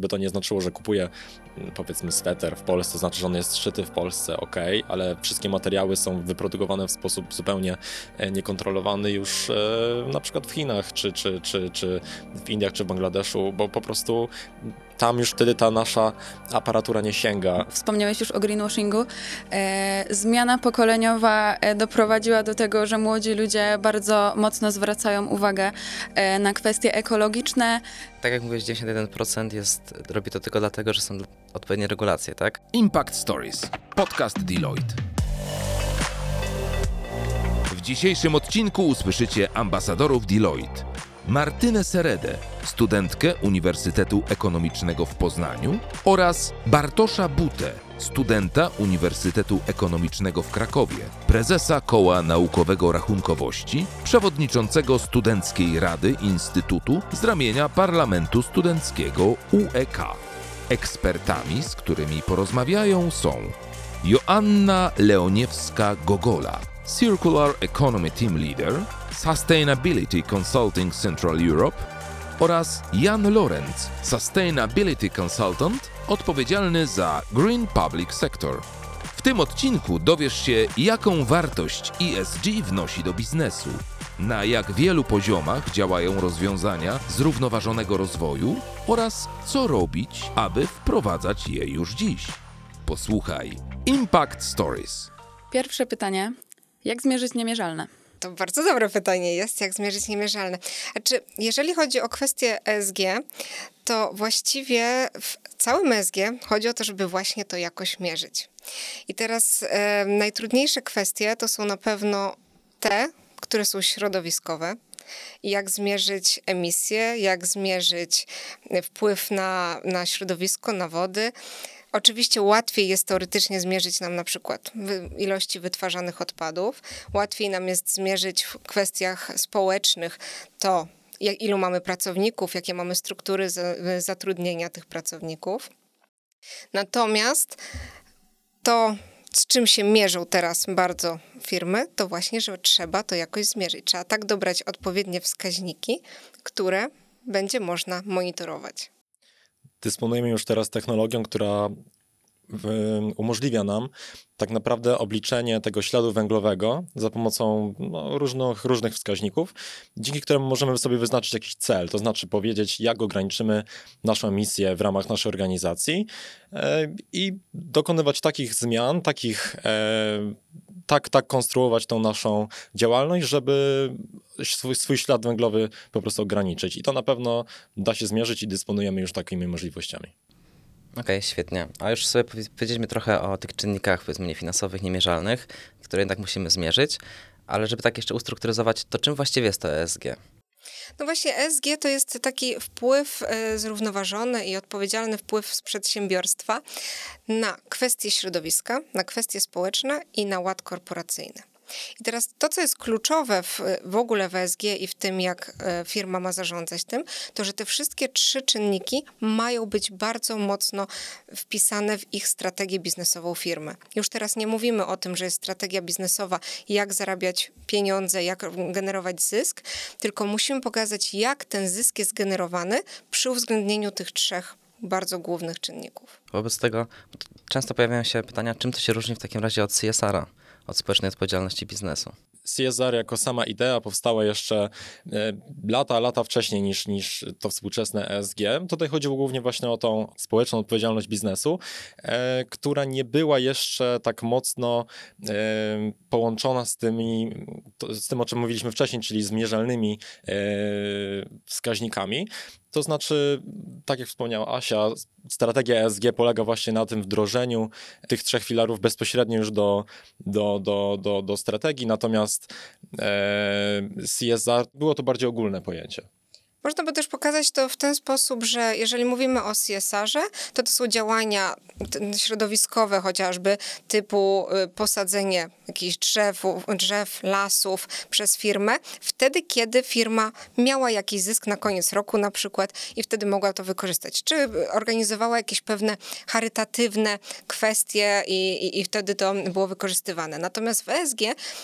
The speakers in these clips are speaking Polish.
By to nie znaczyło, że kupuję mm, powiedzmy sweter w Polsce, znaczy, że on jest szyty w Polsce, ok, ale wszystkie materiały są wyprodukowane w sposób zupełnie e, niekontrolowany już e, na przykład w Chinach, czy, czy, czy, czy w Indiach, czy w Bangladeszu, bo po prostu tam już wtedy ta nasza aparatura nie sięga. Wspomniałeś już o greenwashingu. E, zmiana pokoleniowa e, doprowadziła do tego, że młodzi ludzie bardzo mocno zwracają uwagę e, na kwestie ekologiczne. Tak jak mówisz, 91% jest, robi to tylko dlatego, że są odpowiednie regulacje, tak? Impact Stories. Podcast Deloitte. W dzisiejszym odcinku usłyszycie ambasadorów Deloitte. Martynę Seredę, studentkę Uniwersytetu Ekonomicznego w Poznaniu oraz Bartosza Butę, studenta Uniwersytetu Ekonomicznego w Krakowie, prezesa Koła Naukowego Rachunkowości, przewodniczącego Studenckiej Rady Instytutu z ramienia Parlamentu Studenckiego UEK. Ekspertami, z którymi porozmawiają są Joanna Leoniewska-Gogola, Circular Economy Team Leader, Sustainability Consulting Central Europe oraz Jan Lorenz, Sustainability Consultant odpowiedzialny za Green Public Sector. W tym odcinku dowiesz się, jaką wartość ESG wnosi do biznesu, na jak wielu poziomach działają rozwiązania zrównoważonego rozwoju oraz co robić, aby wprowadzać je już dziś. Posłuchaj Impact Stories. Pierwsze pytanie. Jak zmierzyć niemierzalne? To bardzo dobre pytanie jest, jak zmierzyć niemierzalne. Znaczy, jeżeli chodzi o kwestię ESG, to właściwie w całym ESG chodzi o to, żeby właśnie to jakoś mierzyć. I teraz e, najtrudniejsze kwestie to są na pewno te, które są środowiskowe, jak zmierzyć emisję, jak zmierzyć wpływ na, na środowisko, na wody. Oczywiście łatwiej jest teoretycznie zmierzyć nam na przykład ilości wytwarzanych odpadów, łatwiej nam jest zmierzyć w kwestiach społecznych to, ilu mamy pracowników, jakie mamy struktury zatrudnienia tych pracowników. Natomiast to, z czym się mierzą teraz bardzo firmy, to właśnie, że trzeba to jakoś zmierzyć. Trzeba tak dobrać odpowiednie wskaźniki, które będzie można monitorować. Dysponujemy już teraz technologią, która umożliwia nam tak naprawdę obliczenie tego śladu węglowego za pomocą no, różnych, różnych wskaźników, dzięki któremu możemy sobie wyznaczyć jakiś cel, to znaczy powiedzieć, jak ograniczymy naszą emisję w ramach naszej organizacji e, i dokonywać takich zmian, takich, e, tak, tak konstruować tą naszą działalność, żeby swój, swój ślad węglowy po prostu ograniczyć. I to na pewno da się zmierzyć i dysponujemy już takimi możliwościami. Okej, okay, świetnie. A już sobie powiedzieliśmy trochę o tych czynnikach, powiedzmy, niefinansowych, niemierzalnych, które jednak musimy zmierzyć, ale żeby tak jeszcze ustrukturyzować, to czym właściwie jest to ESG? No właśnie, ESG to jest taki wpływ e, zrównoważony i odpowiedzialny wpływ z przedsiębiorstwa na kwestie środowiska, na kwestie społeczne i na ład korporacyjny. I teraz to, co jest kluczowe w, w ogóle w ESG i w tym, jak e, firma ma zarządzać tym, to że te wszystkie trzy czynniki mają być bardzo mocno wpisane w ich strategię biznesową firmy. Już teraz nie mówimy o tym, że jest strategia biznesowa, jak zarabiać pieniądze, jak generować zysk, tylko musimy pokazać, jak ten zysk jest generowany przy uwzględnieniu tych trzech bardzo głównych czynników. Wobec tego często pojawiają się pytania, czym to się różni w takim razie od CSR-a? Od społecznej odpowiedzialności biznesu. CSR jako sama idea powstała jeszcze e, lata, lata wcześniej niż, niż to współczesne ESG. Tutaj chodziło głównie właśnie o tą społeczną odpowiedzialność biznesu, e, która nie była jeszcze tak mocno e, połączona z, tymi, z tym, o czym mówiliśmy wcześniej, czyli zmierzalnymi wskaźnikami. To znaczy, tak jak wspomniała Asia, strategia ESG polega właśnie na tym wdrożeniu tych trzech filarów bezpośrednio już do, do, do, do, do strategii, natomiast e, CSR było to bardziej ogólne pojęcie. Można by też pokazać to w ten sposób, że jeżeli mówimy o CSR-ze, to to są działania środowiskowe chociażby, typu y, posadzenie jakichś drzewów, drzew, lasów przez firmę, wtedy, kiedy firma miała jakiś zysk na koniec roku na przykład i wtedy mogła to wykorzystać. Czy organizowała jakieś pewne charytatywne kwestie i, i, i wtedy to było wykorzystywane. Natomiast w ESG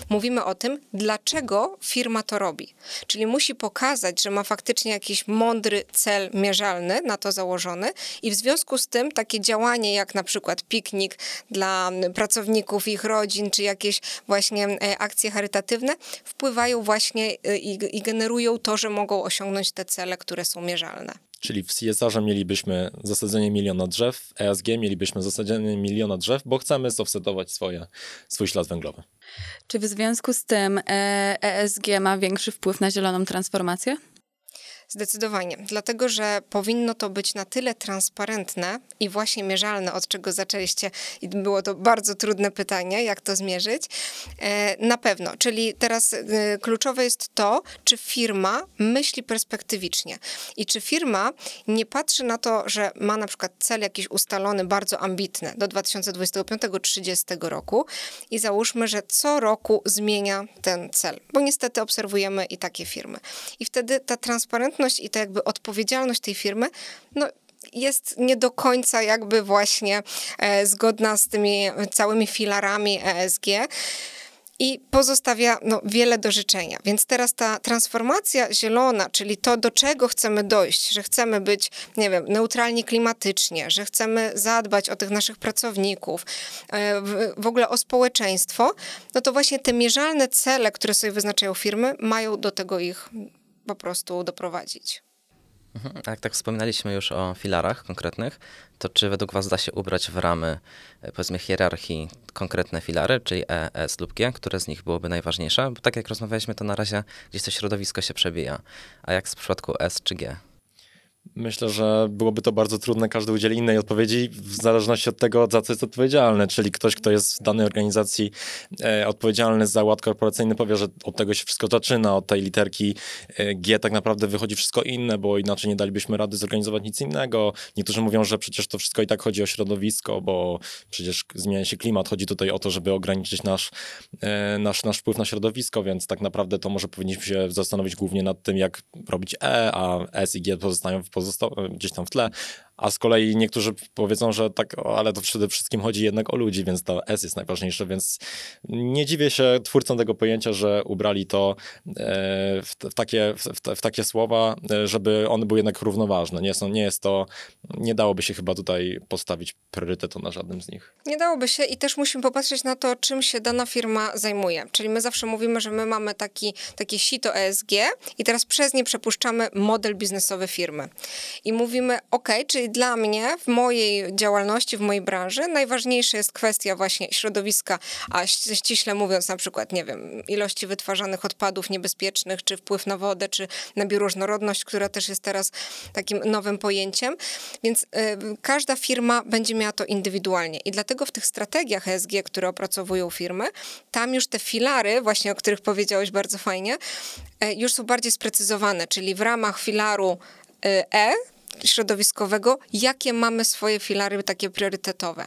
mówimy o tym, dlaczego firma to robi. Czyli musi pokazać, że ma faktycznie jakiś mądry cel mierzalny na to założony i w związku z tym takie działanie jak na przykład piknik dla pracowników, ich rodzin, czy jakieś właśnie e, akcje charytatywne wpływają właśnie e, i, i generują to, że mogą osiągnąć te cele, które są mierzalne. Czyli w CSR-ze mielibyśmy zasadzenie miliona drzew, w ESG mielibyśmy zasadzenie miliona drzew, bo chcemy zoffsetować swoje, swój ślad węglowy. Czy w związku z tym e, ESG ma większy wpływ na zieloną transformację? Zdecydowanie, dlatego że powinno to być na tyle transparentne i właśnie mierzalne, od czego zaczęliście, i było to bardzo trudne pytanie, jak to zmierzyć. E, na pewno, czyli teraz e, kluczowe jest to, czy firma myśli perspektywicznie i czy firma nie patrzy na to, że ma na przykład cel jakiś ustalony, bardzo ambitny do 2025-30 roku i załóżmy, że co roku zmienia ten cel, bo niestety obserwujemy i takie firmy. I wtedy ta transparentność i ta jakby odpowiedzialność tej firmy, no jest nie do końca jakby właśnie e, zgodna z tymi całymi filarami ESG i pozostawia no, wiele do życzenia. Więc teraz ta transformacja zielona, czyli to, do czego chcemy dojść, że chcemy być, nie wiem, neutralni klimatycznie, że chcemy zadbać o tych naszych pracowników, e, w, ogóle o społeczeństwo, no to właśnie te mierzalne cele, które sobie wyznaczają firmy, mają do tego ich po prostu doprowadzić. Mhm. A jak tak wspominaliśmy już o filarach konkretnych, to czy według Was da się ubrać w ramy, e, powiedzmy, hierarchii konkretne filary, czyli E, S lub G, które z nich byłoby najważniejsze? Bo tak jak rozmawialiśmy, to na razie gdzieś to środowisko się przebija. A jak w przypadku S czy G? Myślę, że byłoby to bardzo trudne, każdy udzieli innej odpowiedzi w zależności od tego, za co jest odpowiedzialny. Czyli ktoś, kto jest w danej organizacji e, odpowiedzialny za ład korporacyjny, powie, że od tego się wszystko zaczyna, od tej literki e, G tak naprawdę wychodzi wszystko inne, bo inaczej nie dalibyśmy rady zorganizować nic innego. Niektórzy mówią, że przecież to wszystko i tak chodzi o środowisko, bo przecież zmienia się klimat. Chodzi tutaj o to, żeby ograniczyć nasz, e, nasz, nasz wpływ na środowisko, więc tak naprawdę to może powinniśmy się zastanowić głównie nad tym, jak robić E, a S i G pozostają w pozostał, gdzieś tam w tle, a z kolei niektórzy powiedzą, że tak, ale to przede wszystkim chodzi jednak o ludzi, więc to S jest najważniejsze, więc nie dziwię się twórcom tego pojęcia, że ubrali to e, w, w, takie, w, w, takie słowa, e, żeby one były jednak równoważne. Nie, są, nie jest to, nie dałoby się chyba tutaj postawić priorytetu na żadnym z nich. Nie dałoby się i też musimy popatrzeć na to, czym się dana firma zajmuje. Czyli my zawsze mówimy, że my mamy taki, takie sito ESG i teraz przez nie przepuszczamy model biznesowy firmy. I mówimy, ok, czyli dla mnie w mojej działalności, w mojej branży najważniejsza jest kwestia właśnie środowiska, a ściśle mówiąc na przykład, nie wiem, ilości wytwarzanych odpadów niebezpiecznych, czy wpływ na wodę, czy na bioróżnorodność, która też jest teraz takim nowym pojęciem. Więc y, każda firma będzie miała to indywidualnie i dlatego w tych strategiach ESG, które opracowują firmy, tam już te filary, właśnie o których powiedziałeś bardzo fajnie, y, już są bardziej sprecyzowane, czyli w ramach filaru y, E środowiskowego, jakie mamy swoje filary takie priorytetowe.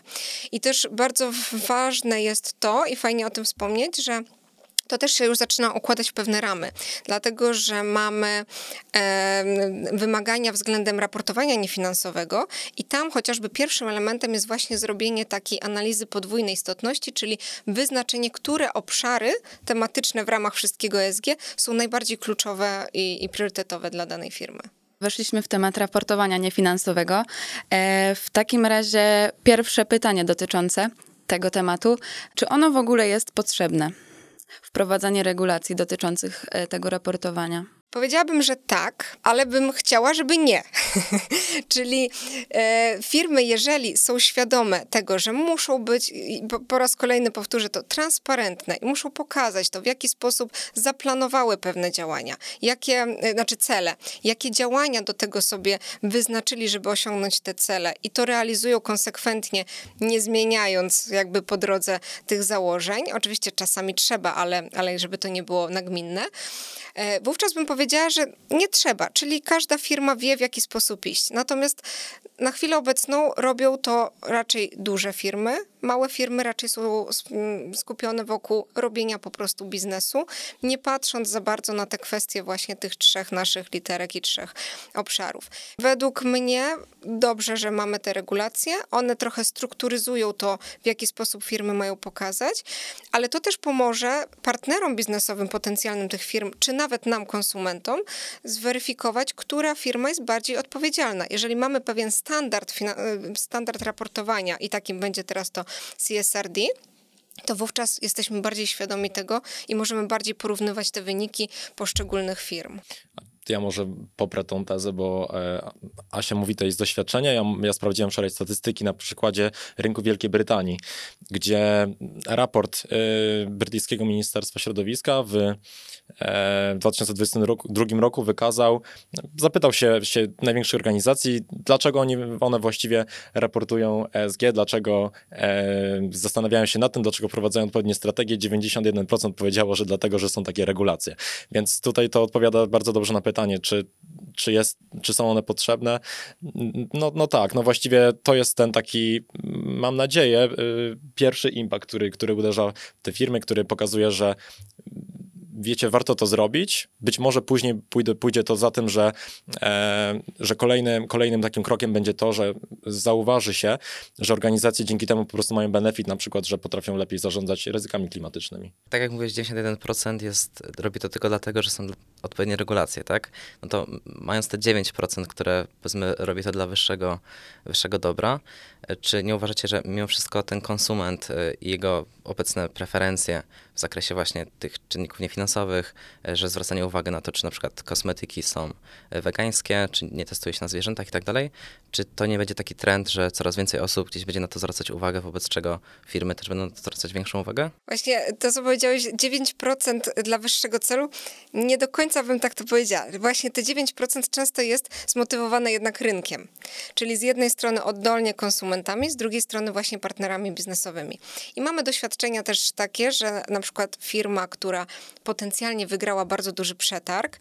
I też bardzo ważne jest to, i fajnie o tym wspomnieć, że to też się już zaczyna układać w pewne ramy, dlatego że mamy e, wymagania względem raportowania niefinansowego i tam chociażby pierwszym elementem jest właśnie zrobienie takiej analizy podwójnej istotności, czyli wyznaczenie, które obszary tematyczne w ramach wszystkiego ESG są najbardziej kluczowe i, i priorytetowe dla danej firmy. Weszliśmy w temat raportowania niefinansowego. E, w takim razie pierwsze pytanie dotyczące tego tematu. Czy ono w ogóle jest potrzebne? Wprowadzanie regulacji dotyczących e, tego raportowania. Powiedziałabym, że tak, ale bym chciała, żeby nie. Czyli e, firmy, jeżeli są świadome tego, że muszą być, po, po, raz kolejny powtórzę to, transparentne i muszą pokazać to, w jaki sposób zaplanowały pewne działania, jakie, e, znaczy cele, jakie działania do tego sobie wyznaczyli, żeby osiągnąć te cele i to realizują konsekwentnie, nie zmieniając jakby po drodze tych założeń. Oczywiście czasami trzeba, ale, ale żeby to nie było nagminne Wówczas bym powiedziała, że nie trzeba, czyli każda firma wie, w jaki sposób iść. Natomiast na chwilę obecną robią to raczej duże firmy. Małe firmy raczej są skupione wokół robienia po prostu biznesu, nie patrząc za bardzo na te kwestie właśnie tych trzech naszych literek i trzech obszarów. Według mnie dobrze, że mamy te regulacje. One trochę strukturyzują to, w jaki sposób firmy mają pokazać, ale to też pomoże partnerom biznesowym potencjalnym tych firm, czy nawet nam, konsumentom, zweryfikować, która firma jest bardziej odpowiedzialna. Jeżeli mamy pewien standard, standard raportowania i takim będzie teraz to CSRD, to wówczas jesteśmy bardziej świadomi tego i możemy bardziej porównywać te wyniki poszczególnych firm. Ja może poprę tą tezę, bo e, Asia mówi tutaj z doświadczenia. Ja, ja sprawdziłem wczoraj statystyki na przykładzie rynku Wielkiej Brytanii, gdzie raport e, brytyjskiego Ministerstwa Środowiska w e, 2022 roku, roku wykazał, zapytał się, się największych organizacji, dlaczego oni, one właściwie raportują ESG, dlaczego e, zastanawiają się nad tym, dlaczego prowadzają odpowiednie strategie. 91% powiedziało, że dlatego, że są takie regulacje. Więc tutaj to odpowiada bardzo dobrze na pytanie, czy, czy, jest, czy są one potrzebne. No, no tak, no właściwie to jest ten taki, mam nadzieję, y, pierwszy impact, który, który uderza w te firmy, który pokazuje, że wiecie, warto to zrobić. Być może później pójdzie, pójdzie to za tym, że, e, że kolejnym, kolejnym takim krokiem będzie to, że zauważy się, że organizacje dzięki temu po prostu mają benefit, na przykład, że potrafią lepiej zarządzać ryzykami klimatycznymi. Tak jak mówiłeś, 91% jest, robi to tylko dlatego, że są odpowiednie regulacje, tak? No to mając te 9%, które powiedzmy robi to dla wyższego, wyższego dobra, czy nie uważacie, że mimo wszystko ten konsument i jego obecne preferencje w zakresie właśnie tych czynników niefinansowych, że zwracanie uwagi na to, czy na przykład kosmetyki są wegańskie, czy nie testuje się na zwierzętach i tak dalej, czy to nie będzie taki trend, że coraz więcej osób gdzieś będzie na to zwracać uwagę, wobec czego firmy też będą na to zwracać większą uwagę? Właśnie to, co powiedziałeś, 9% dla wyższego celu, nie do końca bym tak to powiedziała. Właśnie te 9% często jest zmotywowane jednak rynkiem. Czyli z jednej strony oddolnie konsumentami, z drugiej strony właśnie partnerami biznesowymi. I mamy doświadczenia też takie, że na przykład firma, która potencjalnie wygrała bardzo duży przetarg,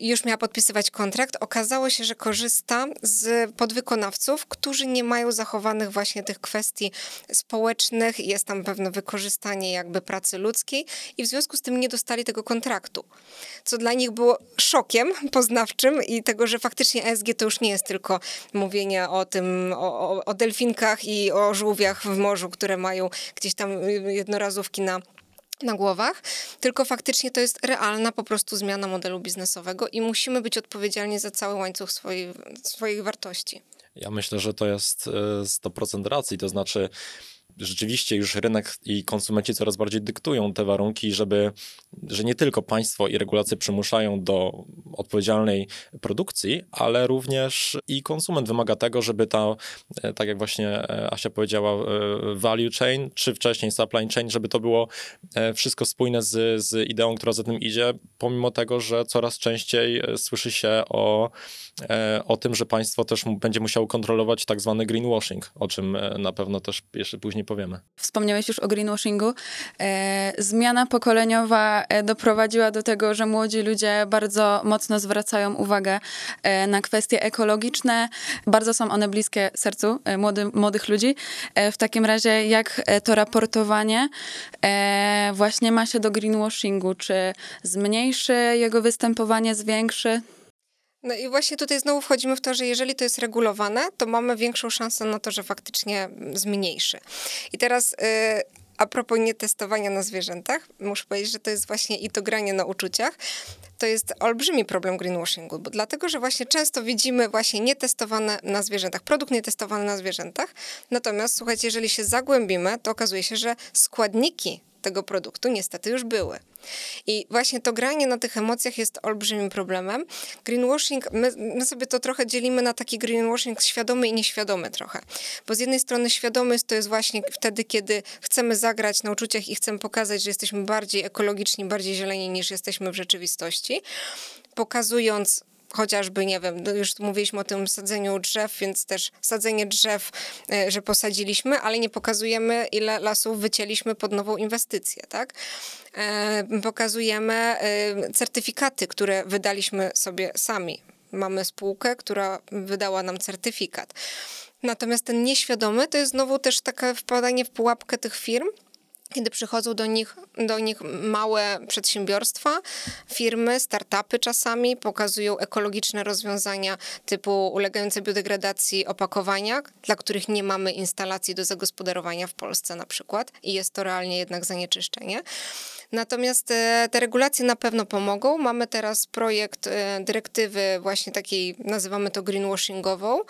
i już miała podpisywać kontrakt, okazało się, że korzysta z podwykonawców, którzy nie mają zachowanych właśnie tych kwestii społecznych, jest tam pewne wykorzystanie jakby pracy ludzkiej i w związku z tym nie dostali tego kontraktu. Co dla nich było szokiem poznawczym i tego, że faktycznie ESG to już nie jest tylko mówienie o tym, o, o delfinkach i o żółwiach w morzu, które mają gdzieś tam jednorazówki na na głowach, tylko faktycznie to jest realna po prostu zmiana modelu biznesowego i musimy być odpowiedzialni za cały łańcuch swojej, swoich wartości. Ja myślę, że to jest e, 100% racji, to znaczy rzeczywiście już rynek i konsumenci coraz bardziej dyktują te warunki, żeby, że nie tylko państwo i regulacje przymuszają do odpowiedzialnej produkcji, ale również i konsument wymaga tego, żeby ta, e, tak jak właśnie e, Asia powiedziała, e, value chain, czy wcześniej supply chain, żeby to było wszystko spójne z, z ideą, która za tym idzie, pomimo tego, że coraz częściej e, słyszy się o, e, o tym, że państwo też będzie musiało kontrolować tak zwany greenwashing, o czym e, na pewno też jeszcze później powiemy. Wspomniałeś już o greenwashingu. Zmiana pokoleniowa doprowadziła do tego, że młodzi ludzie bardzo mocno zwracają uwagę na kwestie ekologiczne. Bardzo są one bliskie sercu młody, młodych ludzi. W takim razie, jak to raportowanie właśnie ma się do greenwashingu? Czy jego występowanie, zwiększy? No i właśnie tutaj znowu wchodzimy w to, że jeżeli to jest regulowane, to mamy większą szansę na to, że faktycznie zmniejszy. I teraz y, a propos nietestowania na zwierzętach, muszę powiedzieć, że to jest właśnie i to granie na uczuciach. To jest olbrzymi problem greenwashingu, bo dlatego, że właśnie często widzimy właśnie nietestowane na zwierzętach, produkt nietestowany na zwierzętach. Natomiast słuchajcie, jeżeli się zagłębimy, to okazuje się, że składniki tego produktu niestety już były. I właśnie to granie na tych emocjach jest olbrzymim problemem. Greenwashing, my, my sobie to trochę dzielimy na taki greenwashing świadomy i nieświadomy trochę. Bo z jednej strony świadomy to jest właśnie wtedy, kiedy chcemy zagrać na uczuciach i chcemy pokazać, że jesteśmy bardziej ekologiczni, bardziej zieleni niż jesteśmy w rzeczywistości, pokazując chociażby, nie wiem, no już mówiliśmy o tym sadzeniu drzew, więc też sadzenie drzew, e, że posadziliśmy, ale nie pokazujemy, ile lasów wycięliśmy pod nową inwestycję, tak? E, Pokazujemy e, certyfikaty, które wydaliśmy sobie sami. Mamy spółkę, która wydała nam certyfikat. Natomiast ten nieświadomy to jest znowu też takie wpadanie w pułapkę tych firm, kiedy przychodzą do nich, do nich małe przedsiębiorstwa, firmy, startupy czasami, pokazują ekologiczne rozwiązania typu ulegające biodegradacji opakowania, dla których nie mamy instalacji do zagospodarowania w Polsce na przykład i jest to realnie jednak zanieczyszczenie. Natomiast e, te regulacje na pewno pomogą. Mamy teraz projekt e, dyrektywy właśnie takiej, nazywamy to greenwashingową,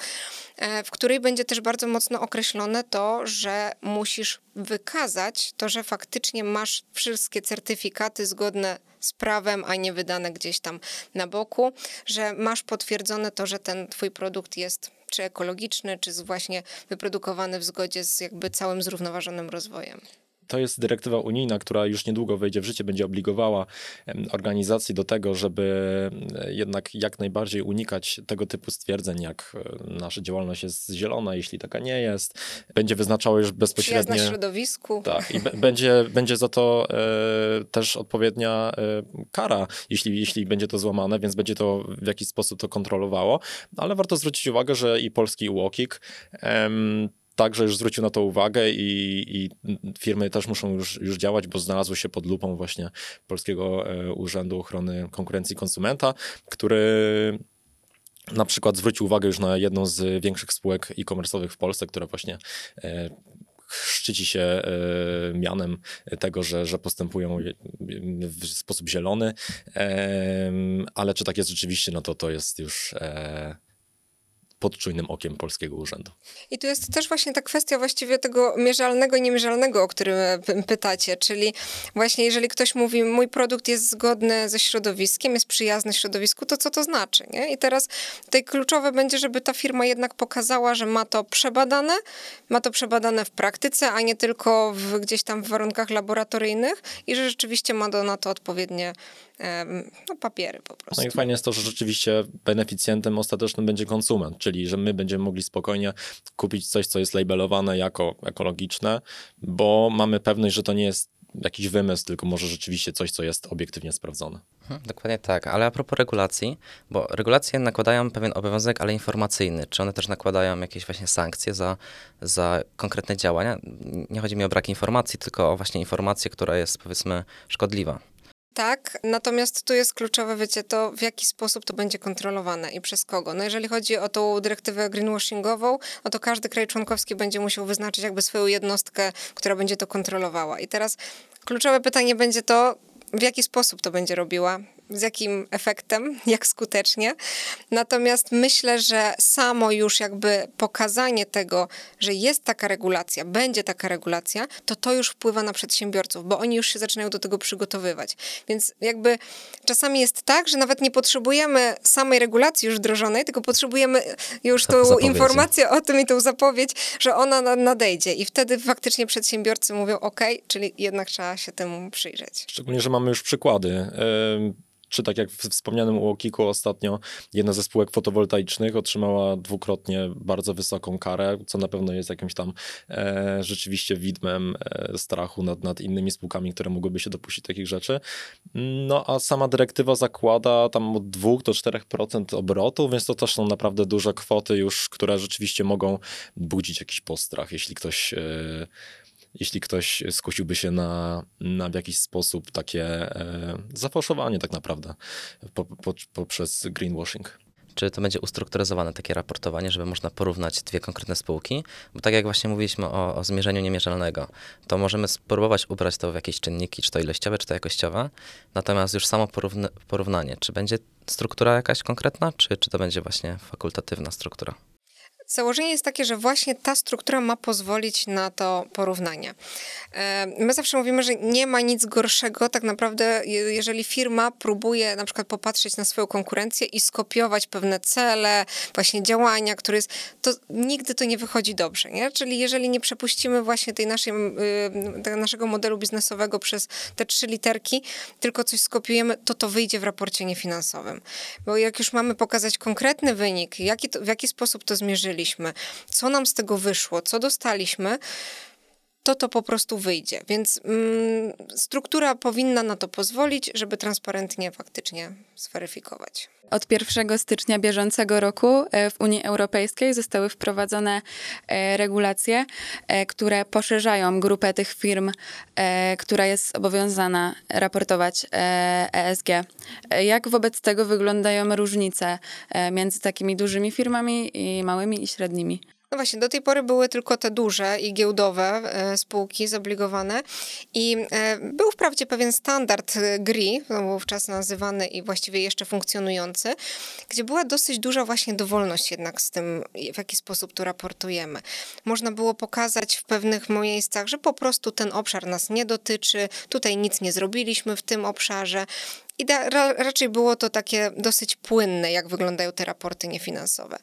e, w której będzie też bardzo mocno określone to, że musisz wykazać to, że faktycznie masz wszystkie certyfikaty zgodne z prawem, a nie wydane gdzieś tam na boku, że masz potwierdzone to, że ten twój produkt jest czy ekologiczny, czy właśnie wyprodukowany w zgodzie z jakby całym zrównoważonym rozwojem to jest dyrektywa unijna, która już niedługo wejdzie w życie, będzie obligowała organizacji do tego, żeby jednak jak najbardziej unikać tego typu stwierdzeń, jak e, nasza działalność jest zielona, jeśli taka nie jest. Będzie wyznaczało już bezpośrednio. Przyjazna środowisku. Tak, i będzie, będzie za to e, też odpowiednia e, kara, jeśli, jeśli będzie to złamane, więc będzie to w jakiś sposób to kontrolowało. Ale warto zwrócić uwagę, że i polski UOKiK także już zwrócił na to uwagę i, i, firmy też muszą już, już działać, bo znalazły się pod lupą właśnie Polskiego e, Urzędu Ochrony Konkurencji Konsumenta, który na przykład zwrócił uwagę już na jedną z większych spółek e-commerce'owych w Polsce, która właśnie e, szczyci się e, mianem tego, że, że postępują w sposób zielony, ale czy tak jest rzeczywiście, no to to jest już pod czujnym okiem polskiego urzędu. I tu jest też właśnie ta kwestia właściwie tego mierzalnego i niemierzalnego, o którym e, pytacie, czyli właśnie jeżeli ktoś mówi, mój produkt jest zgodny ze środowiskiem, jest przyjazny środowisku, to co to znaczy, nie? I teraz tutaj kluczowe będzie, żeby ta firma jednak pokazała, że ma to przebadane, ma to przebadane w praktyce, a nie tylko w, gdzieś tam w warunkach laboratoryjnych i że rzeczywiście ma do, na to odpowiednie no, papiery po prostu. No i fajnie jest to, że rzeczywiście beneficjentem ostatecznym będzie konsument, czyli że my będziemy mogli spokojnie kupić coś, co jest labelowane jako ekologiczne, bo mamy pewność, że to nie jest jakiś wymysł, tylko może rzeczywiście coś, co jest obiektywnie sprawdzone. Mhm, dokładnie tak, ale a propos regulacji, bo regulacje nakładają pewien obowiązek, ale informacyjny. Czy one też nakładają jakieś właśnie sankcje za, za konkretne działania? Nie chodzi mi o brak informacji, tylko o właśnie informację, która jest powiedzmy szkodliwa. Tak, natomiast tu jest kluczowe, wiecie, to w jaki sposób to będzie kontrolowane i przez kogo. No jeżeli chodzi o tą dyrektywę greenwashingową, no to każdy kraj członkowski będzie musiał wyznaczyć jakby swoją jednostkę, która będzie to kontrolowała. I teraz kluczowe pytanie będzie to, w jaki sposób to będzie robiła, z jakim efektem, jak skutecznie. Natomiast myślę, że samo już jakby pokazanie tego, że jest taka regulacja, będzie taka regulacja, to to już wpływa na przedsiębiorców, bo oni już się zaczynają do tego przygotowywać. Więc jakby czasami jest tak, że nawet nie potrzebujemy samej regulacji już wdrożonej, tylko potrzebujemy już tą informację o tym i tą zapowiedź, że ona nadejdzie. I wtedy faktycznie przedsiębiorcy mówią, OK, czyli jednak trzeba się temu przyjrzeć. Szczególnie, że mamy już przykłady czy tak jak w wspomnianym UOKiK-u ostatnio, jedna ze spółek fotowoltaicznych otrzymała dwukrotnie bardzo wysoką karę, co na pewno jest jakimś tam e, rzeczywiście widmem e, strachu nad, nad innymi spółkami, które mogłyby się dopuścić takich rzeczy. No a sama dyrektywa zakłada tam od 2 do 4% obrotu, więc to też są naprawdę duże kwoty już, które rzeczywiście mogą budzić jakiś postrach, jeśli ktoś e, jeśli ktoś skusiłby się na, na w jakiś sposób takie e, zafałszowanie tak naprawdę po, po, poprzez greenwashing. Czy to będzie ustrukturyzowane takie raportowanie, żeby można porównać dwie konkretne spółki, bo tak jak właśnie mówiliśmy o, o zmierzeniu niemierzalnego, to możemy spróbować ubrać to w jakieś czynniki, czy to ilościowe, czy to jakościowe, natomiast już samo porówny, porównanie, czy będzie struktura jakaś konkretna, czy, czy to będzie właśnie fakultatywna struktura? Założenie jest takie, że właśnie ta struktura ma pozwolić na to porównanie. E, my zawsze mówimy, że nie ma nic gorszego tak naprawdę, je- jeżeli firma próbuje na przykład popatrzeć na swoją konkurencję i skopiować pewne cele, właśnie działania, które jest, to nigdy to nie wychodzi dobrze, nie? Czyli jeżeli nie przepuścimy właśnie tej naszej, y, naszego modelu biznesowego przez te trzy literki, tylko coś skopiujemy, to to wyjdzie w raporcie niefinansowym. Bo jak już mamy pokazać konkretny wynik, jaki to, w jaki sposób to co nam z tego wyszło, co dostaliśmy, to to po prostu wyjdzie. Więc mm, struktura powinna na to pozwolić, żeby transparentnie faktycznie zweryfikować. Od 1 stycznia bieżącego roku e, w Unii Europejskiej zostały wprowadzone e, regulacje, e, które poszerzają grupę tych firm, która jest zobowiązana raportować ESG. Jak wobec tego wyglądają różnice między takimi dużymi firmami i małymi i średnimi? No właśnie, do tej pory były tylko te duże i giełdowe e, spółki zobligowane i e, był wprawdzie pewien standard e, GRI, wówczas nazywany i właściwie jeszcze funkcjonujący, gdzie była dosyć duża właśnie dowolność jednak z tym, w jaki sposób tu raportujemy. Można było pokazać w pewnych miejscach, że po prostu ten obszar nas nie dotyczy, tutaj nic nie zrobiliśmy w tym obszarze. I da, ra, raczej było to takie dosyć płynne, jak wyglądają te raporty niefinansowe.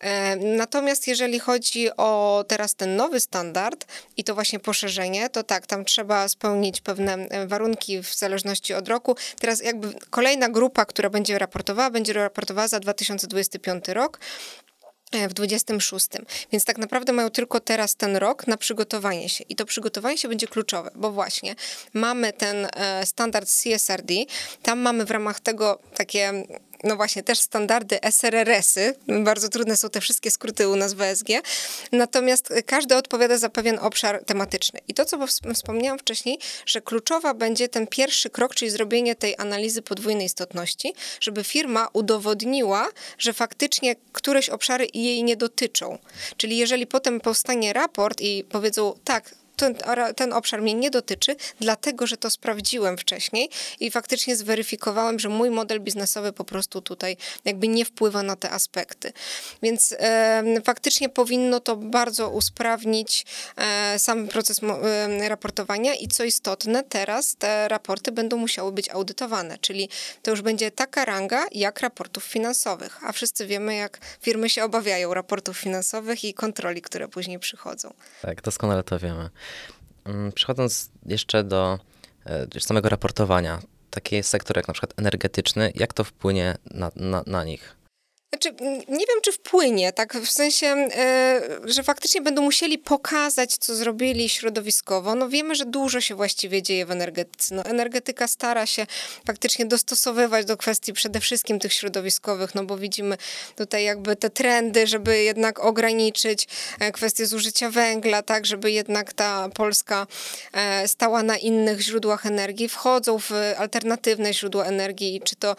E, Natomiast jeżeli chodzi o teraz ten nowy standard i to właśnie poszerzenie, to tak, tam trzeba spełnić pewne e, warunki w zależności od roku. Teraz jakby kolejna grupa, która będzie raportowała, będzie raportowała za 2025 rok e, w 26. Więc tak naprawdę mają tylko teraz ten rok na przygotowanie się. I to przygotowanie się będzie kluczowe, bo właśnie mamy ten standard CSRD, tam mamy w ramach tego takie no właśnie, też standardy SRRS-y. Bardzo trudne są te wszystkie skróty u nas w ESG. Natomiast każdy odpowiada za pewien obszar tematyczny. I to, co ws- wspomniałam wcześniej, że kluczowa będzie ten pierwszy krok, czyli zrobienie tej analizy podwójnej istotności, żeby firma udowodniła, że faktycznie któreś obszary jej nie dotyczą. Czyli jeżeli potem powstanie raport i powiedzą, tak, ten, ten obszar mnie nie dotyczy, dlatego że to sprawdziłem wcześniej i faktycznie zweryfikowałem, że mój model biznesowy po prostu tutaj jakby nie wpływa na te aspekty. Więc e, faktycznie powinno to bardzo usprawnić e, sam proces e, raportowania i co istotne, teraz te raporty będą musiały być audytowane, czyli to już będzie taka ranga jak raportów finansowych, a wszyscy wiemy, jak firmy się obawiają raportów finansowych i kontroli, które później przychodzą. Tak, doskonale to wiemy. Mm, Przechodząc jeszcze do e, samego raportowania, taki sektor jak na przykład energetyczny, jak to wpłynie na, na, na nich? Znaczy, nie wiem, czy wpłynie, tak w sensie, e, że faktycznie będą musieli pokazać, co zrobili środowiskowo. No wiemy, że dużo się właściwie dzieje w energetyce. No, energetyka stara się faktycznie dostosowywać do kwestii przede wszystkim tych środowiskowych, no bo widzimy tutaj jakby te trendy, żeby jednak ograniczyć e, kwestię zużycia węgla, tak, żeby jednak ta Polska e, stała na innych źródłach energii. Wchodzą w alternatywne źródła energii, czy to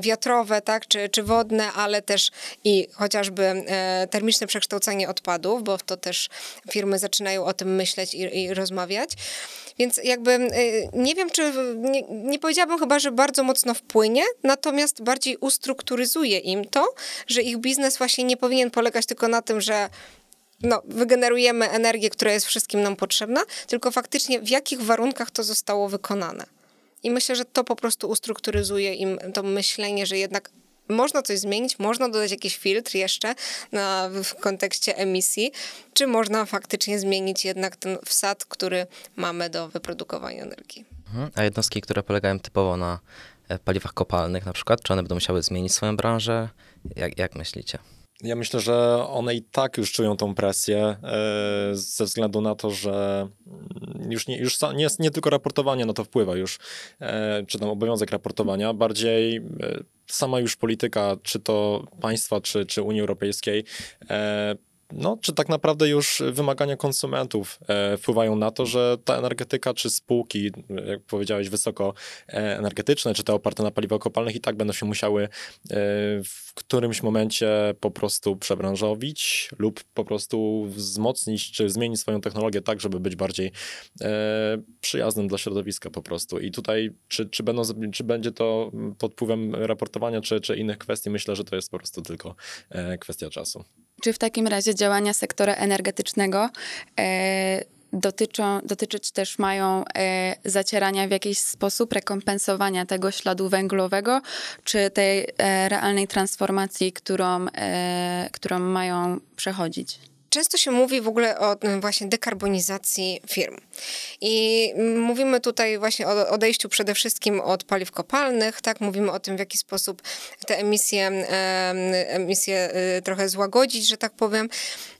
wiatrowe, tak, czy, czy wodne, ale też i chociażby e, termiczne przekształcanie odpadów, bo to też firmy zaczynają o tym myśleć i, i rozmawiać. Więc jakby e, nie wiem, czy nie, nie powiedziałabym chyba, że bardzo mocno wpłynie, natomiast bardziej ustrukturyzuje im to, że ich biznes właśnie nie powinien polegać tylko na tym, że no, wygenerujemy energię, która jest wszystkim nam potrzebna, tylko faktycznie w jakich warunkach to zostało wykonane. I myślę, że to po prostu ustrukturyzuje im to myślenie, że jednak można coś zmienić, można dodać jakiś filtr jeszcze na, w kontekście emisji, czy można faktycznie zmienić jednak ten wsad, który mamy do wyprodukowania energii. Mhm. A jednostki, które polegają typowo na e, paliwach kopalnych na przykład, czy one będą musiały zmienić swoją branżę? Jak, jak myślicie? Ja myślę, że one i tak już czują tą presję e, ze względu na to, że mm, już nie, już nie, nie tylko raportowanie na to wpływa już, e, czy tam obowiązek raportowania, bardziej sama już polityka, czy to państwa, czy, czy Unii Europejskiej, e, no, czy tak naprawdę już wymagania konsumentów e, wpływają na to, że ta energetyka, czy spółki, jak powiedziałeś, wysoko e, energetyczne, czy te oparte na paliwach kopalnych i tak będą się musiały e, w którymś momencie po prostu przebranżowić lub po prostu wzmocnić, czy zmienić swoją technologię tak, żeby być bardziej przyjaznym dla środowiska po prostu. I tutaj, czy, czy, będą, czy będzie to pod wpływem raportowania, czy, czy innych kwestii, myślę, że to jest po prostu tylko kwestia czasu. Czy w takim razie działania sektora energetycznego e, dotyczą, dotyczyć też mają e, zacierania w jakiś sposób, rekompensowania tego śladu węglowego, czy tej e, realnej transformacji, którą, e, którą mają przechodzić? Często się mówi w ogóle o mm, właśnie dekarbonizacji firm. I mówimy tutaj właśnie o odejściu przede wszystkim od paliw kopalnych, tak? Mówimy o tym, w jaki sposób te emisje, emisje y, trochę złagodzić, że tak powiem.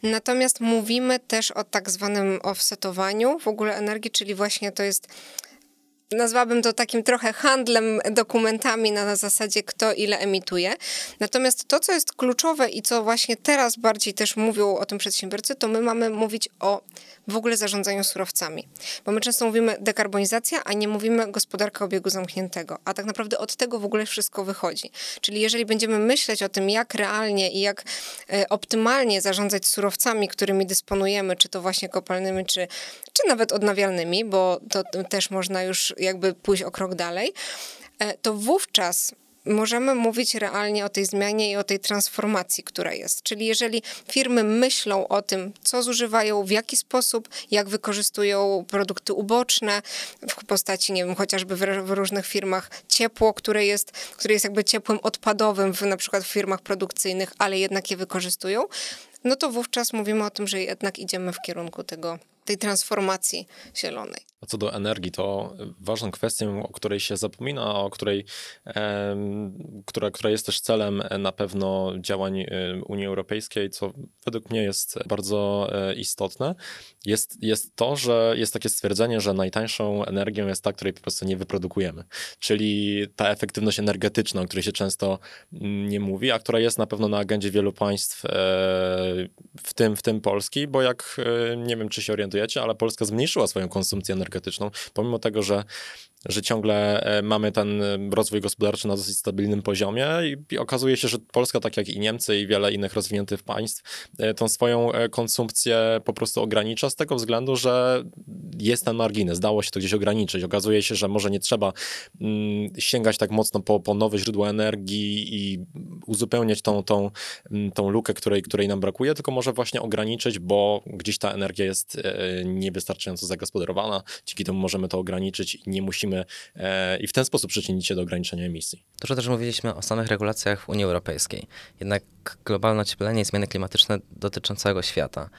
Natomiast mówimy też o tak zwanym offsetowaniu w ogóle energii, czyli właśnie to jest nazwałabym to takim trochę handlem dokumentami na zasadzie kto ile emituje. Natomiast to, co jest kluczowe i co właśnie teraz bardziej też mówią o tym przedsiębiorcy, to my mamy mówić o w ogóle zarządzaniu surowcami. Bo my często mówimy dekarbonizacja, a nie mówimy gospodarka obiegu zamkniętego. A tak naprawdę od tego w ogóle wszystko wychodzi. Czyli jeżeli będziemy myśleć o tym, jak realnie i jak e, optymalnie zarządzać surowcami, którymi dysponujemy, czy to właśnie kopalnymi, czy, czy nawet odnawialnymi, bo to też można już jakby pójść o krok dalej, e, to wówczas możemy mówić realnie o tej zmianie i o tej transformacji, która jest. Czyli jeżeli firmy myślą o tym, co zużywają, w jaki sposób, jak wykorzystują produkty uboczne w postaci, nie wiem, chociażby w, różnych firmach ciepło, które jest, które jest jakby ciepłem odpadowym, w, na przykład w firmach produkcyjnych, ale jednak je wykorzystują, no to wówczas mówimy o tym, że jednak idziemy w kierunku tego, tej transformacji zielonej. A co do energii, to ważną kwestią, o której się zapomina, o której, e, która, która jest też celem na pewno działań e, Unii Europejskiej, co według mnie jest bardzo e, istotne, jest, jest to, że jest takie stwierdzenie, że najtańszą energią jest ta, której po prostu nie wyprodukujemy. Czyli ta efektywność energetyczna, o której się często mm, nie mówi, a która jest na pewno na agendzie wielu państw, e, w tym, w tym Polski, bo jak e, nie wiem, czy się orientujecie, ale Polska zmniejszyła swoją konsumpcję energetyczną energetyczną, pomimo tego, że, że ciągle e, mamy ten e, rozwój gospodarczy na dosyć stabilnym poziomie i, okazuje się, że Polska, tak jak i Niemcy i wiele innych rozwiniętych państw, e, tą swoją konsumpcję po prostu ogranicza z tego względu, że jest ten margines, dało się to gdzieś ograniczyć. Okazuje się, że może nie trzeba mm, sięgać tak mocno po, po nowe źródła energii i uzupełniać tą, tą, mm, tą lukę, której, której nam brakuje, tylko może właśnie ograniczyć, bo gdzieś ta energia jest niewystarczająco zagospodarowana, dzięki temu możemy to ograniczyć i nie musimy e, i w ten sposób przyczynić się do ograniczenia emisji. Dużo też mówiliśmy o samych regulacjach w Unii Europejskiej. Jednak globalne ocieplenie i zmiany klimatyczne dotyczą całego świata.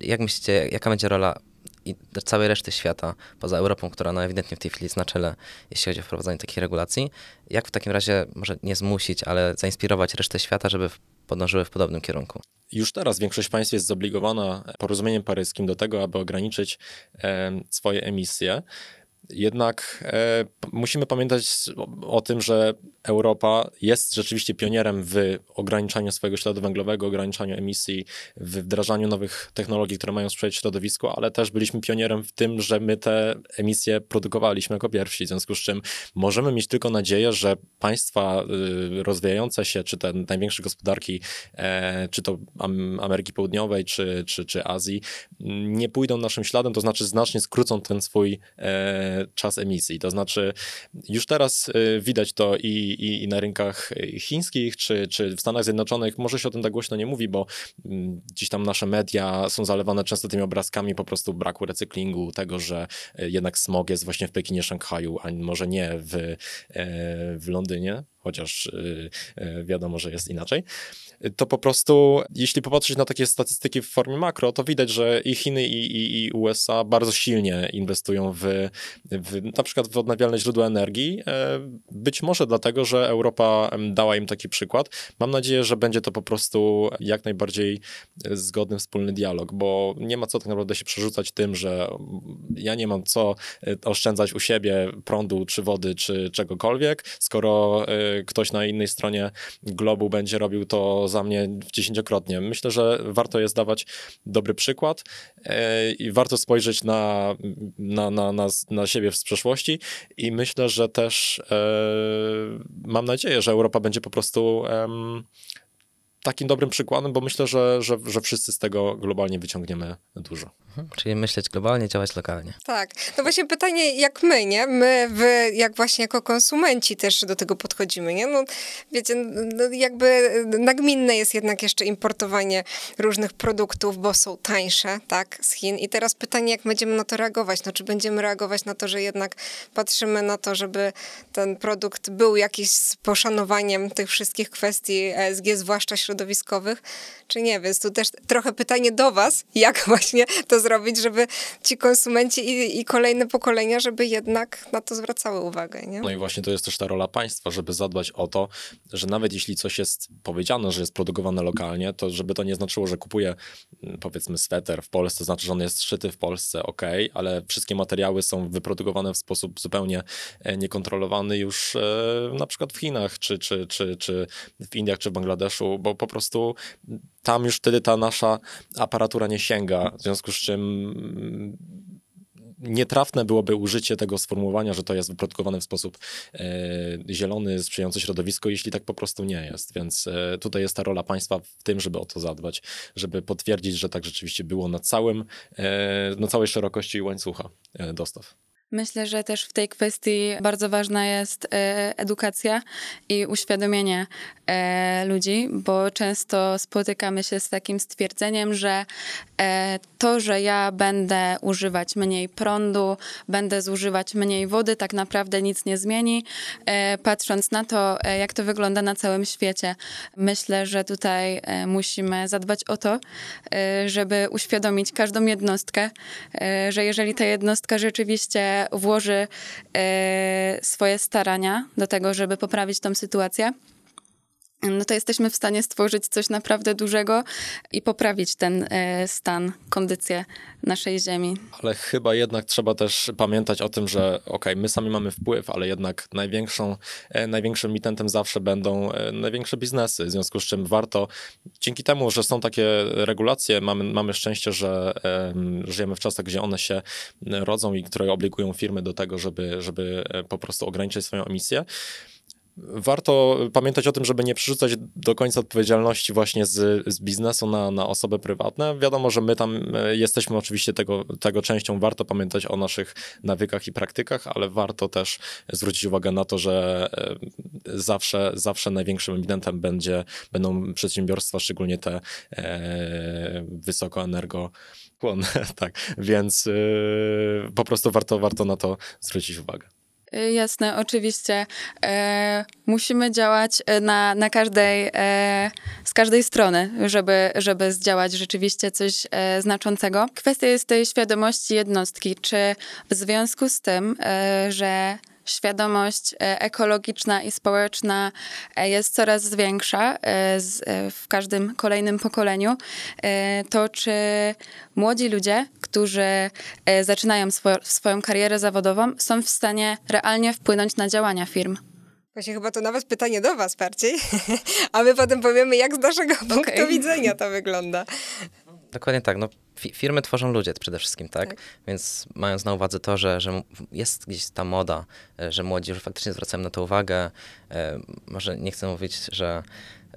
Jak myślicie, jaka będzie rola i całej reszty świata, poza Europą, która no ewidentnie w tej chwili jest na czele, jeśli chodzi o wprowadzanie takich regulacji, jak w takim razie może nie zmusić, ale zainspirować resztę świata, żeby podążyły w podobnym kierunku? Już teraz większość państw jest zobligowana porozumieniem paryskim do tego, aby ograniczyć e, swoje emisje. Jednak e, musimy pamiętać o, o, tym, że Europa jest rzeczywiście pionierem w ograniczaniu swojego śladu węglowego, ograniczaniu emisji, w wdrażaniu nowych technologii, które mają sprzyjać środowisku, ale też byliśmy pionierem w tym, że my te emisje produkowaliśmy jako pierwsi, w związku z czym możemy mieć tylko nadzieję, że państwa y, rozwijające się, czy te największe gospodarki, e, czy to Ameryki Południowej, czy, czy, czy Azji, nie pójdą naszym śladem, to znaczy znacznie skrócą ten swój e, czas emisji. To znaczy, już teraz y, widać to i, i, i na rynkach chińskich, czy, czy w Stanach Zjednoczonych. Może się o tym tak głośno nie mówi, bo mm, gdzieś tam nasze media są zalewane często tymi obrazkami po prostu braku recyklingu, tego, że y, jednak smog jest właśnie w Pekinie, Szanghaju, a może nie w, e, w Londynie chociaż y, wiadomo, że jest inaczej, to po prostu, jeśli popatrzeć na takie statystyki w formie makro, to widać, że i Chiny, i, i, i USA bardzo silnie inwestują w, w na przykład w odnawialne źródła energii. E, być może dlatego, że Europa dała im taki przykład. Mam nadzieję, że będzie to po prostu jak najbardziej zgodny, wspólny dialog, bo nie ma co tak naprawdę się przerzucać tym, że ja nie mam co e, oszczędzać u siebie prądu, czy wody, czy czegokolwiek, skoro e, ktoś na innej stronie globu będzie robił to za mnie dziesięciokrotnie. Myślę, że warto jest dawać dobry przykład e, i warto spojrzeć na, na, na, na, na siebie z przeszłości i myślę, że też e, mam nadzieję, że Europa będzie po prostu takim dobrym przykładem, bo myślę, że, że, że wszyscy z tego globalnie wyciągniemy dużo. Mhm. Czyli myśleć globalnie, działać lokalnie. Tak. To właśnie pytanie, jak my, nie? My, wy, jak właśnie jako konsumenci też do tego podchodzimy, nie? No, wiecie, no, jakby nagminne jest jednak jeszcze importowanie różnych produktów, bo są tańsze, tak, z Chin. I teraz pytanie, jak będziemy na to reagować? No, czy będziemy reagować na to, że jednak patrzymy na to, żeby ten produkt był jakiś z poszanowaniem tych wszystkich kwestii ESG, zwłaszcza środowiskowych, czy nie? Więc tu też trochę pytanie do was, jak właśnie to zrobić, żeby ci konsumenci i, i kolejne pokolenia, żeby jednak na to zwracały uwagę, nie? No i właśnie to jest też ta rola państwa, żeby zadbać o to, że nawet jeśli coś jest powiedziane, że jest produkowane lokalnie, to żeby to nie znaczyło, że kupuję mm, powiedzmy sweter w Polsce, znaczy, że on jest szyty w Polsce, ok, ale wszystkie materiały są wyprodukowane w sposób zupełnie e, niekontrolowany już e, na przykład w Chinach, czy, czy, czy, czy w Indiach, czy w Bangladeszu, bo po prostu tam już wtedy ta nasza aparatura nie sięga, w związku z czym nietrafne byłoby użycie tego sformułowania, że to jest wyprodukowane w sposób e, zielony, sprzyjający środowisku, jeśli tak po prostu nie jest. Więc e, tutaj jest ta rola państwa w tym, żeby o to zadbać, żeby potwierdzić, że tak rzeczywiście było na całym, e, na całej szerokości łańcucha e, dostaw. Myślę, że też w tej kwestii bardzo ważna jest e, edukacja i uświadomienie e, ludzi, bo często spotykamy się z takim stwierdzeniem, że e, to, że ja będę używać mniej prądu, będę zużywać mniej wody, tak naprawdę nic nie zmieni. E, patrząc na to, e, jak to wygląda na całym świecie, myślę, że tutaj e, musimy zadbać o to, e, żeby uświadomić każdą jednostkę, że jeżeli ta jednostka rzeczywiście włoży swoje starania do tego, żeby poprawić tą sytuację, no to jesteśmy w stanie stworzyć coś naprawdę dużego i poprawić ten e, stan, kondycję naszej Ziemi. Ale chyba jednak trzeba też pamiętać o tym, że okej, my sami mamy wpływ, ale jednak największą, e, największym emitentem zawsze będą e, największe biznesy, w związku z czym warto, dzięki temu, że są takie regulacje, mamy, mamy szczęście, że em, żyjemy w czasach, gdzie one się rodzą i które obligują firmy do tego, żeby, żeby po prostu ograniczyć swoją emisję. Warto pamiętać o tym, żeby nie przerzucać do końca odpowiedzialności właśnie z, z biznesu na, na osoby prywatne. Wiadomo, że my tam e, jesteśmy oczywiście tego, tego częścią. Warto pamiętać o naszych nawykach i praktykach, ale warto też zwrócić uwagę na to, że e, zawsze, zawsze największym emidentem będzie, będą przedsiębiorstwa, szczególnie te e, wysokoenergochłonne. tak, więc e, po prostu warto, warto na to zwrócić uwagę. Y, Jasne, oczywiście. E, musimy działać e, na, na każdej, e, z każdej strony, żeby, żeby zdziałać rzeczywiście coś e, znaczącego. Kwestia jest tej świadomości jednostki. Czy w związku z tym, e, że świadomość e, ekologiczna i społeczna e, jest coraz większa e, w każdym kolejnym pokoleniu, to czy młodzi ludzie, którzy zaczynają swo- swoją karierę zawodową, są w stanie realnie wpłynąć na działania firm? Właśnie chyba to nawet pytanie do was bardziej, a my potem powiemy, jak z naszego punktu widzenia to wygląda. Dokładnie tak. No, fi- firmy tworzą ludzie przede wszystkim, tak? Tak. Więc mając na uwadze to, że, że jest gdzieś ta moda, e, że młodzi już faktycznie zwracają na to uwagę, e, może nie chcę mówić, że,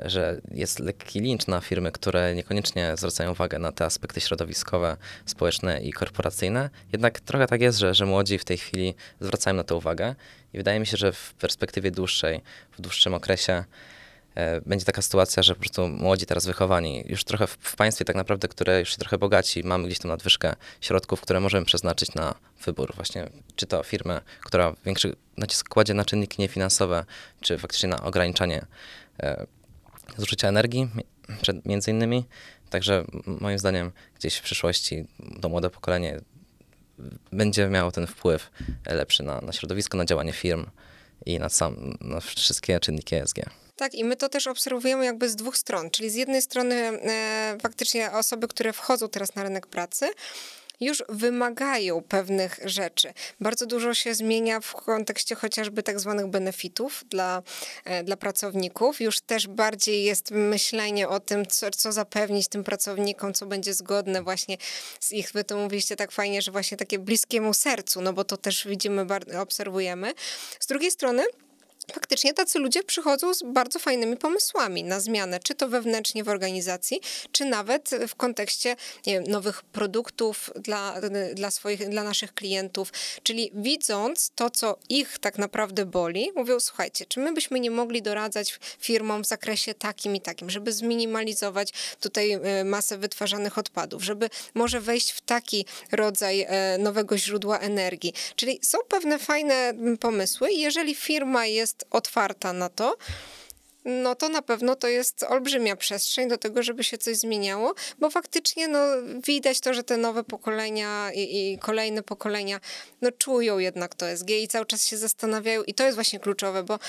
że jest lekki lincz na firmy, które niekoniecznie zwracają uwagę na te aspekty środowiskowe, społeczne i korporacyjne. Jednak trochę tak jest, że, że młodzi w tej chwili zwracają na to uwagę i wydaje mi się, że w perspektywie dłuższej, w dłuższym okresie będzie taka sytuacja, że po prostu młodzi teraz wychowani, już trochę w, w państwie tak naprawdę, które już się trochę bogaci, mamy gdzieś tam nadwyżkę środków, które możemy przeznaczyć na wybór właśnie, czy to firmę, która większy nacisk kładzie na czynniki niefinansowe, czy faktycznie na ograniczanie e, zużycia energii, między innymi. Także moim zdaniem gdzieś w przyszłości to młode pokolenie będzie miało ten wpływ e, lepszy na, na środowisko, na działanie firm i na, sam, na wszystkie czynniki ESG. Tak, i my to też obserwujemy jakby z dwóch stron. Czyli z jednej strony e, faktycznie osoby, które wchodzą teraz na rynek pracy, już wymagają pewnych rzeczy. Bardzo dużo się zmienia w kontekście chociażby tak zwanych benefitów dla, e, dla pracowników. Już też bardziej jest myślenie o tym, co, co zapewnić tym pracownikom, co będzie zgodne właśnie z ich, wy to mówiliście tak fajnie, że właśnie takie bliskiemu sercu, no bo to też widzimy, obserwujemy. Z drugiej strony, faktycznie tacy ludzie przychodzą z bardzo fajnymi pomysłami na zmianę, czy to wewnętrznie w organizacji, czy nawet w kontekście wiem, nowych produktów dla, dla, swoich, dla naszych klientów. Czyli widząc to, co ich tak naprawdę boli, mówią: Słuchajcie, czy my byśmy nie mogli doradzać firmom w zakresie takim i takim, żeby zminimalizować tutaj e, masę wytwarzanych odpadów, żeby może wejść w taki rodzaj e, nowego źródła energii. Czyli są pewne fajne pomysły, jeżeli firma jest otwarta na to, no to na pewno to jest olbrzymia przestrzeń do tego, żeby się coś zmieniało, bo faktycznie no, widać to, że te nowe pokolenia i, i kolejne pokolenia no, czują jednak to SG i cały czas się zastanawiają, i to jest właśnie kluczowe, bo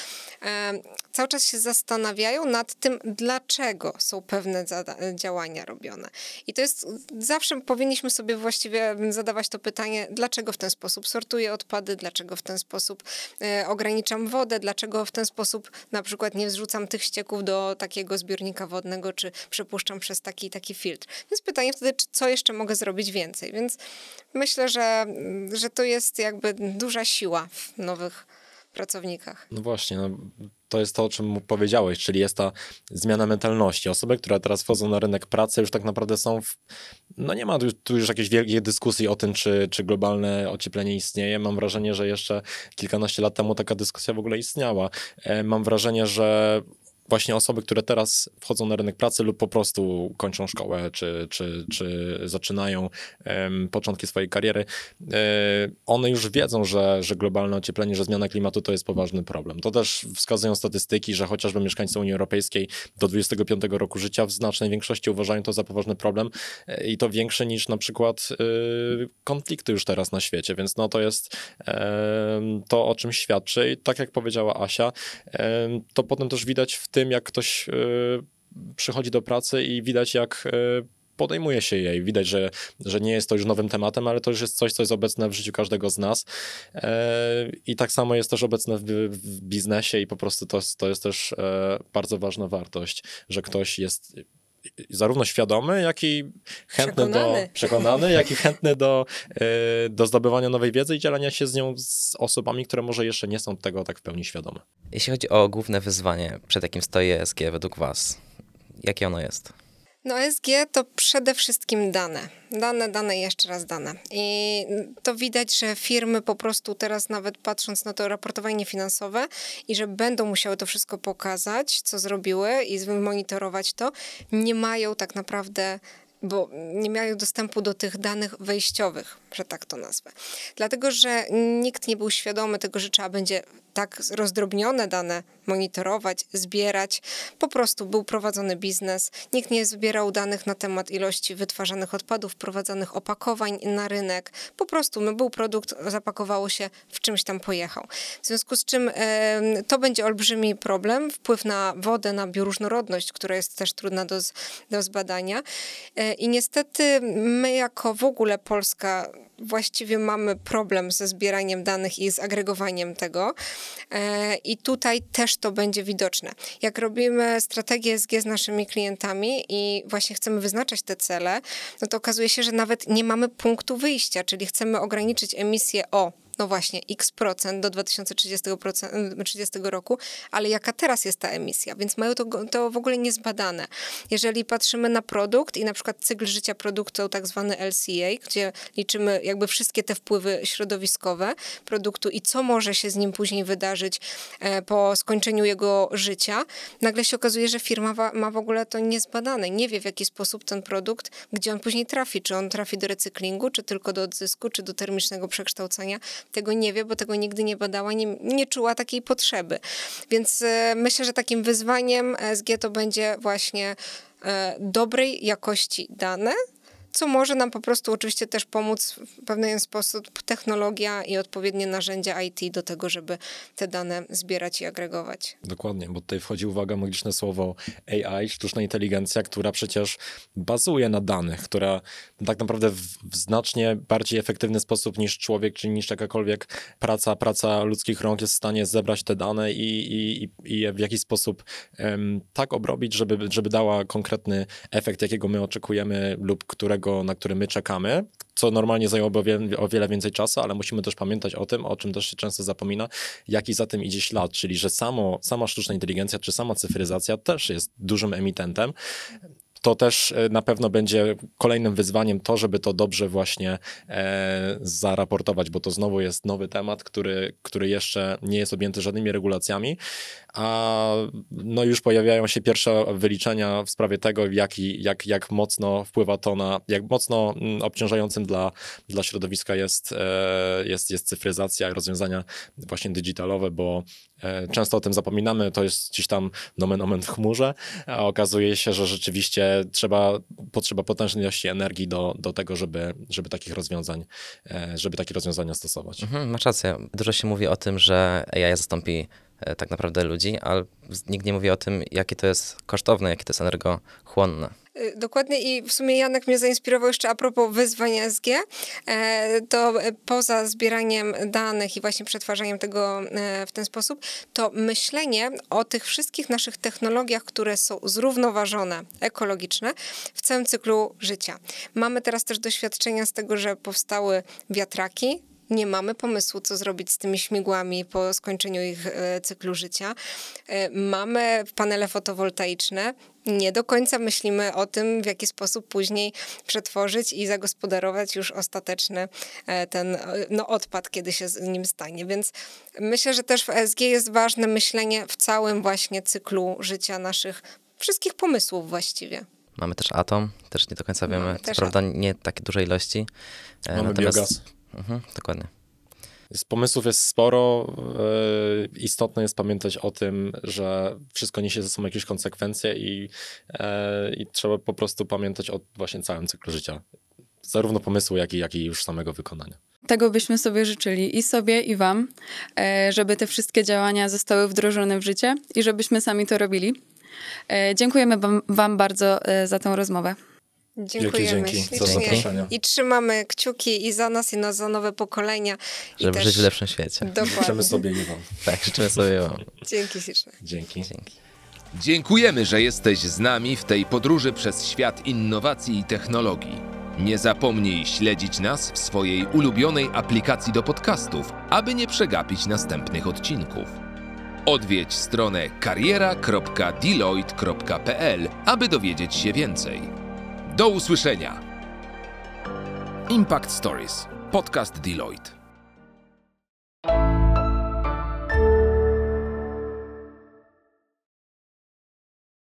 e, cały czas się zastanawiają nad tym, dlaczego są pewne działania robione. I to jest, zawsze powinniśmy sobie właściwie zadawać to pytanie, dlaczego w ten sposób sortuję odpady, dlaczego w ten sposób e, ograniczam wodę, dlaczego w ten sposób na przykład nie wrzucam tych ścieków do takiego zbiornika wodnego, czy przepuszczam przez taki taki filtr. Więc pytanie wtedy, czy, co jeszcze mogę zrobić więcej. Więc myślę, że, że to jest jakby duża siła w nowych pracownikach. No właśnie, no, to jest to, o czym powiedziałeś, czyli jest ta zmiana mentalności. Osoby, które teraz wchodzą na rynek pracy, już tak naprawdę są. W, no nie ma tu już jakiejś wielkiej dyskusji o tym, czy, czy globalne ocieplenie istnieje. Mam wrażenie, że jeszcze kilkanaście lat temu taka dyskusja w ogóle istniała. E, mam wrażenie, że właśnie osoby, które teraz wchodzą na rynek pracy lub po prostu kończą szkołę, czy, czy, czy zaczynają um, początki swojej kariery, um, one już wiedzą, że, że globalne ocieplenie, że zmiana klimatu to jest poważny problem. To też wskazują statystyki, że chociażby mieszkańcy Unii Europejskiej do 25 roku życia w znacznej większości uważają to za poważny problem e, i to większy niż na przykład y, konflikty już teraz na świecie, więc no to jest to, o czym świadczy i tak jak powiedziała Asia, to potem też widać w tym, tym, jak ktoś e, przychodzi do pracy i widać, jak e, podejmuje się jej. Widać, że, że nie jest to już nowym tematem, ale to już jest coś, co jest obecne w życiu każdego z nas. E, I tak samo jest też obecne w, w biznesie i po prostu to, to jest też bardzo ważna wartość, że ktoś jest zarówno świadomy, jak i chętny przekonany. do przekonany, jak i chętny do, do zdobywania nowej wiedzy i dzielenia się z nią z osobami, które może jeszcze nie są tego tak w pełni świadome. Jeśli chodzi o główne wyzwanie, przed jakim stoi ESG według Was, jakie ono jest? No ESG to przede wszystkim dane. Dane, dane i jeszcze raz dane. I to widać, że firmy po prostu teraz nawet patrząc na to raportowanie finansowe i że będą musiały to wszystko pokazać, co zrobiły i monitorować to, nie mają tak naprawdę bo nie miały dostępu do tych danych wejściowych, że tak to nazwę. Dlatego, że nikt nie był świadomy tego, że trzeba będzie tak rozdrobnione dane monitorować, zbierać. Po prostu był prowadzony biznes. Nikt nie zbierał danych na temat ilości wytwarzanych odpadów, wprowadzanych opakowań na rynek. Po prostu no, był produkt, zapakowało się, w czymś tam pojechał. W związku z czym to będzie olbrzymi problem, wpływ na wodę, na bioróżnorodność, która jest też trudna do, do zbadania. E, I niestety my jako w ogóle Polska właściwie mamy problem ze zbieraniem danych i zagregowaniem tego. E, I tutaj też to będzie widoczne. Jak robimy strategię SG z naszymi klientami i właśnie chcemy wyznaczać te cele, no to okazuje się, że nawet nie mamy punktu wyjścia, czyli chcemy ograniczyć emisję o no właśnie, x procent do 2030 30 roku, ale jaka teraz jest ta emisja, więc mają to, to w ogóle niezbadane. Jeżeli patrzymy na produkt i na przykład cykl życia produktu, tak zwany LCA, gdzie liczymy jakby wszystkie te wpływy środowiskowe produktu i co może się z nim później wydarzyć e, po skończeniu jego życia, nagle się okazuje, że firma ma w ogóle to niezbadane. Nie wie w jaki sposób ten produkt, gdzie on później trafi, czy on trafi do recyklingu, czy tylko do odzysku, czy do termicznego przekształcenia tego nie wie, bo tego nigdy nie badała, nie, nie czuła takiej potrzeby. Więc e, myślę, że takim wyzwaniem SG to będzie właśnie e, dobrej jakości dane, co może nam po prostu oczywiście też pomóc w pewien sposób technologia i odpowiednie narzędzia IT do tego, żeby te dane zbierać i agregować. Dokładnie, bo tutaj wchodzi uwaga magiczne słowo AI, sztuczna inteligencja, która przecież bazuje na danych, która tak naprawdę w, znacznie bardziej efektywny sposób niż człowiek, czy niż jakakolwiek praca, praca ludzkich rąk jest w stanie zebrać te dane i, i, i je w jakiś sposób um, tak obrobić, żeby, żeby dała konkretny efekt, jakiego my oczekujemy lub którego na który my czekamy, co normalnie zajęłoby o wiele, o wiele więcej czasu, ale musimy też pamiętać o tym, o czym też się często zapomina, jaki za tym idzie ślad, czyli że samo, sama sztuczna inteligencja czy sama cyfryzacja też jest dużym emitentem to też e, na pewno będzie kolejnym wyzwaniem to, żeby to dobrze właśnie e, zaraportować, bo to znowu jest nowy temat, który, który jeszcze nie jest objęty żadnymi regulacjami, a no już pojawiają się pierwsze wyliczenia w sprawie tego, jak, jak, jak mocno wpływa to na, jak mocno mm, obciążającym dla, dla środowiska jest, e, jest, jest cyfryzacja i rozwiązania właśnie digitalowe, bo e, często o tym zapominamy, to jest gdzieś tam nomen omen w chmurze, a okazuje się, że rzeczywiście trzeba, potrzeba potężnej ilości energii do, do tego, żeby, żeby takich rozwiązań, e, żeby takie rozwiązania stosować. Mhm, masz rację. Dużo się mówi o tym, że AI zastąpi E, tak naprawdę ludzi, ale nikt nie mówi o tym, jakie to jest kosztowne, jakie to jest energochłonne. Y, dokładnie i w sumie Janek mnie zainspirował jeszcze a propos wyzwań SG, e, to poza zbieraniem danych i właśnie przetwarzaniem tego e, w ten sposób, to myślenie o tych wszystkich naszych technologiach, które są zrównoważone, ekologiczne w całym cyklu życia. Mamy teraz też doświadczenia z tego, że powstały wiatraki, nie mamy pomysłu, co zrobić z tymi śmigłami po skończeniu ich e, cyklu życia. E, mamy panele fotowoltaiczne, nie do końca myślimy o tym, w jaki sposób później przetworzyć i zagospodarować już ostateczny e, ten no, odpad, kiedy się z nim stanie. Więc myślę, że też w ESG jest ważne myślenie w całym właśnie cyklu życia naszych wszystkich pomysłów właściwie. Mamy też atom, też nie do końca wiemy, co prawda nie takie duże ilości. Mamy natomiast... biogaz. Mhm, dokładnie. Z pomysłów jest sporo. E, istotne jest pamiętać o tym, że wszystko niesie ze sobą jakieś konsekwencje i, e, i trzeba po prostu pamiętać o właśnie całym cyklu życia. Zarówno pomysłu, jak i, jak i już samego wykonania. Tego byśmy sobie życzyli i sobie, i Wam, e, żeby te wszystkie działania zostały wdrożone w życie i żebyśmy sami to robili. Dziękujemy Wam, wam bardzo za tę rozmowę. Dziękujemy dzięki, ślicznie. I trzymamy kciuki i za nas, i na, za nowe pokolenia. Żeby też... żyć w lepszym świecie. Dokładnie. Życzymy sobie i wam. Tak, życzymy sobie wam. Dzięki ślicznie. Dzięki. Dzięki. Dziękujemy, że jesteś z nami w tej podróży przez świat innowacji i technologii. Nie zapomnij śledzić nas w swojej ulubionej aplikacji do podcastów, aby nie przegapić następnych odcinków. Odwiedź stronę kariera.deloitte.pl, aby dowiedzieć się więcej. Do usłyszenia. Impact Stories. Podcast Deloitte.